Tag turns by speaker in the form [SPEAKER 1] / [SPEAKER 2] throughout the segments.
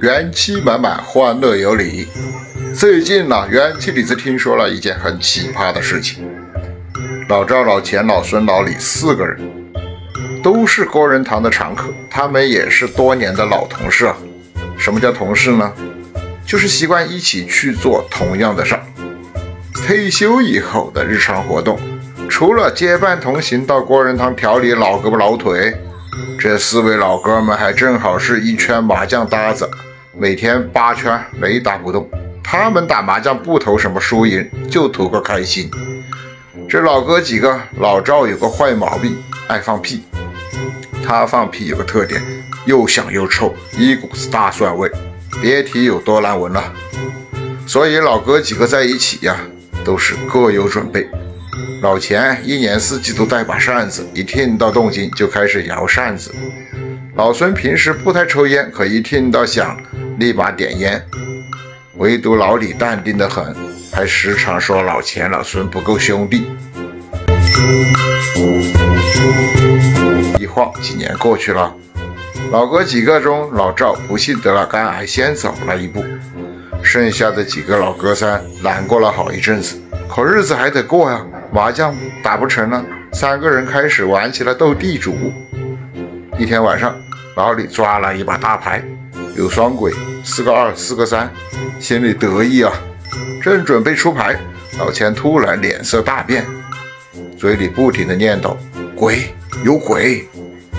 [SPEAKER 1] 元气满满，欢乐有礼。最近呢，元气李子听说了一件很奇葩的事情：老赵、老钱、老孙、老李四个人都是郭仁堂的常客，他们也是多年的老同事啊。什么叫同事呢？就是习惯一起去做同样的事儿。退休以后的日常活动，除了结伴同行到郭仁堂调理老胳膊老腿，这四位老哥们还正好是一圈麻将搭子，每天八圈雷打不动。他们打麻将不图什么输赢，就图个开心。这老哥几个，老赵有个坏毛病，爱放屁。他放屁有个特点，又响又臭，一股子大蒜味，别提有多难闻了。所以老哥几个在一起呀，都是各有准备。老钱一年四季都带把扇子，一听到动静就开始摇扇子。老孙平时不太抽烟，可一听到响，立马点烟。唯独老李淡定的很，还时常说老钱、老孙不够兄弟。一晃几年过去了，老哥几个中，老赵不幸得了肝癌，先走了一步。剩下的几个老哥仨难过了好一阵子，可日子还得过呀，麻将打不成了，三个人开始玩起了斗地主。一天晚上，老李抓了一把大牌，有双鬼，四个二，四个三，心里得意啊，正准备出牌，老钱突然脸色大变，嘴里不停的念叨：“鬼，有鬼！”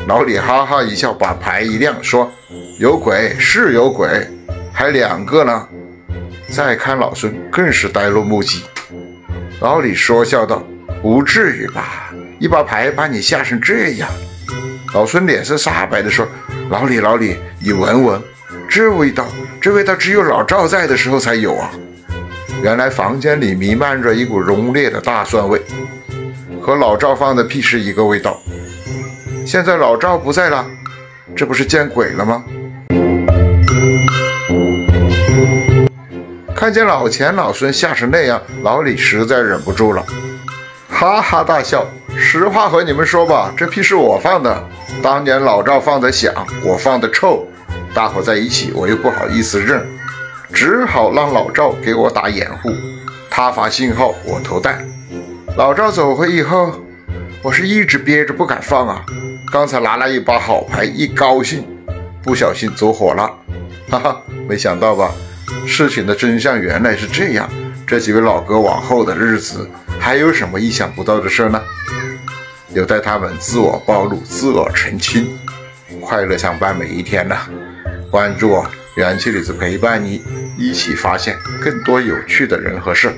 [SPEAKER 1] 老李哈哈一笑，把牌一亮，说：“有鬼是有鬼，还两个呢。”再看老孙，更是呆若木鸡。老李说笑道：“不至于吧？一把牌把你吓成这样。”老孙脸色煞白的说：“老李，老李，你闻闻，这味道，这味道只有老赵在的时候才有啊！”原来房间里弥漫着一股浓烈的大蒜味，和老赵放的屁是一个味道。现在老赵不在了，这不是见鬼了吗？看见老钱老孙吓成那样，老李实在忍不住了，哈哈大笑。实话和你们说吧，这屁是我放的。当年老赵放的响，我放的臭，大伙在一起，我又不好意思认，只好让老赵给我打掩护。他发信号，我投弹。老赵走回以后，我是一直憋着不敢放啊。刚才拿了一把好牌，一高兴，不小心走火了，哈哈，没想到吧？事情的真相原来是这样，这几位老哥往后的日子还有什么意想不到的事呢？有待他们自我暴露、自我澄清。快乐相伴每一天呐，关注我，元气李子陪伴你，一起发现更多有趣的人和事。